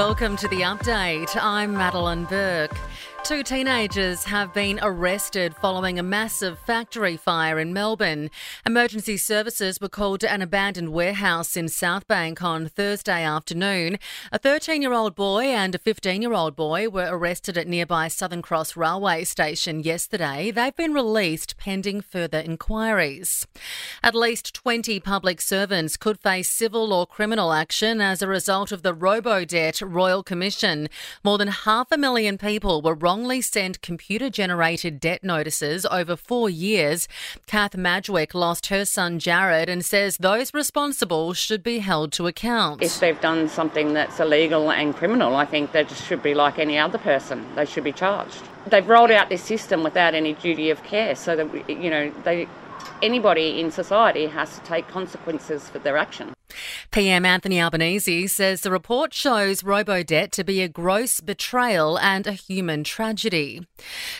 Welcome to the update. I'm Madeline Burke. Two teenagers have been arrested following a massive factory fire in Melbourne. Emergency services were called to an abandoned warehouse in Southbank on Thursday afternoon. A 13 year old boy and a 15 year old boy were arrested at nearby Southern Cross Railway Station yesterday. They've been released pending further inquiries. At least 20 public servants could face civil or criminal action as a result of the Robodebt Royal Commission. More than half a million people were wrongly sent computer generated debt notices over four years. Kath Madgwick lost her son Jared and says those responsible should be held to account. If they've done something that's illegal and criminal, I think they just should be like any other person. They should be charged. They've rolled out this system without any duty of care so that, you know, they anybody in society has to take consequences for their action. PM Anthony Albanese says the report shows Robodebt to be a gross betrayal and a human tragedy.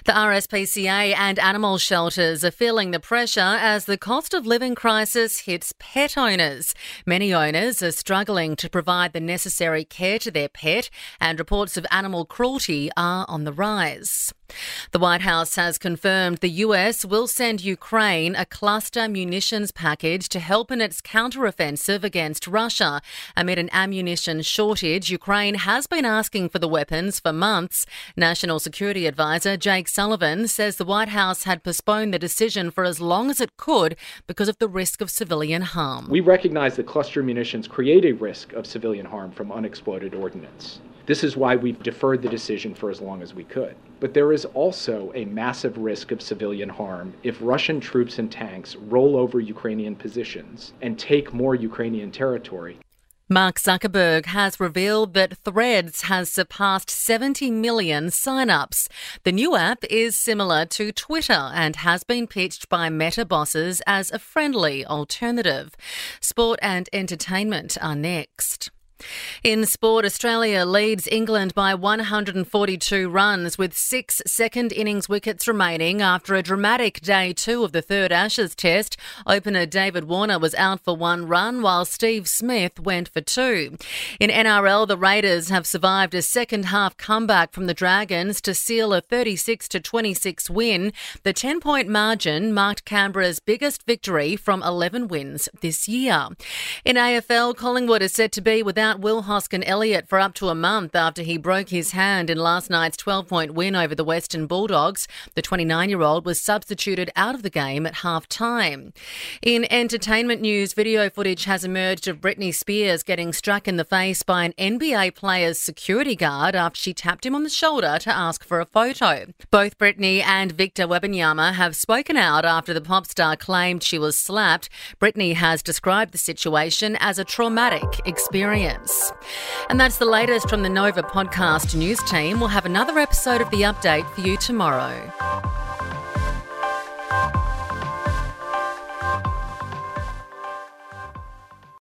The RSPCA and animal shelters are feeling the pressure as the cost of living crisis hits pet owners. Many owners are struggling to provide the necessary care to their pet, and reports of animal cruelty are on the rise. The White House has confirmed the US will send Ukraine a cluster munitions package to help in its counteroffensive against Russia. Amid an ammunition shortage, Ukraine has been asking for the weapons for months. National Security Advisor Jake Sullivan says the White House had postponed the decision for as long as it could because of the risk of civilian harm. We recognize that cluster munitions create a risk of civilian harm from unexploded ordnance. This is why we've deferred the decision for as long as we could. But there is also a massive risk of civilian harm if Russian troops and tanks roll over Ukrainian positions and take more Ukrainian territory. Mark Zuckerberg has revealed that Threads has surpassed 70 million sign-ups. The new app is similar to Twitter and has been pitched by Meta bosses as a friendly alternative. Sport and entertainment are next. In sport, Australia leads England by 142 runs with six second innings wickets remaining after a dramatic day two of the third Ashes test. Opener David Warner was out for one run while Steve Smith went for two. In NRL, the Raiders have survived a second half comeback from the Dragons to seal a 36 to 26 win. The 10 point margin marked Canberra's biggest victory from 11 wins this year. In AFL, Collingwood is set to be without Will Hoskin Elliott for up to a month after he broke his hand in last night's 12 point win over the Western Bulldogs. The 29 year old was substituted out of the game at half time. In entertainment news, video footage has emerged of Britney Spears getting struck in the face by an NBA player's security guard after she tapped him on the shoulder to ask for a photo. Both Britney and Victor Wembanyama have spoken out after the pop star claimed she was slapped. Britney has described the situation as a traumatic experience. And that's the latest from the Nova podcast news team. We'll have another episode of The Update for you tomorrow.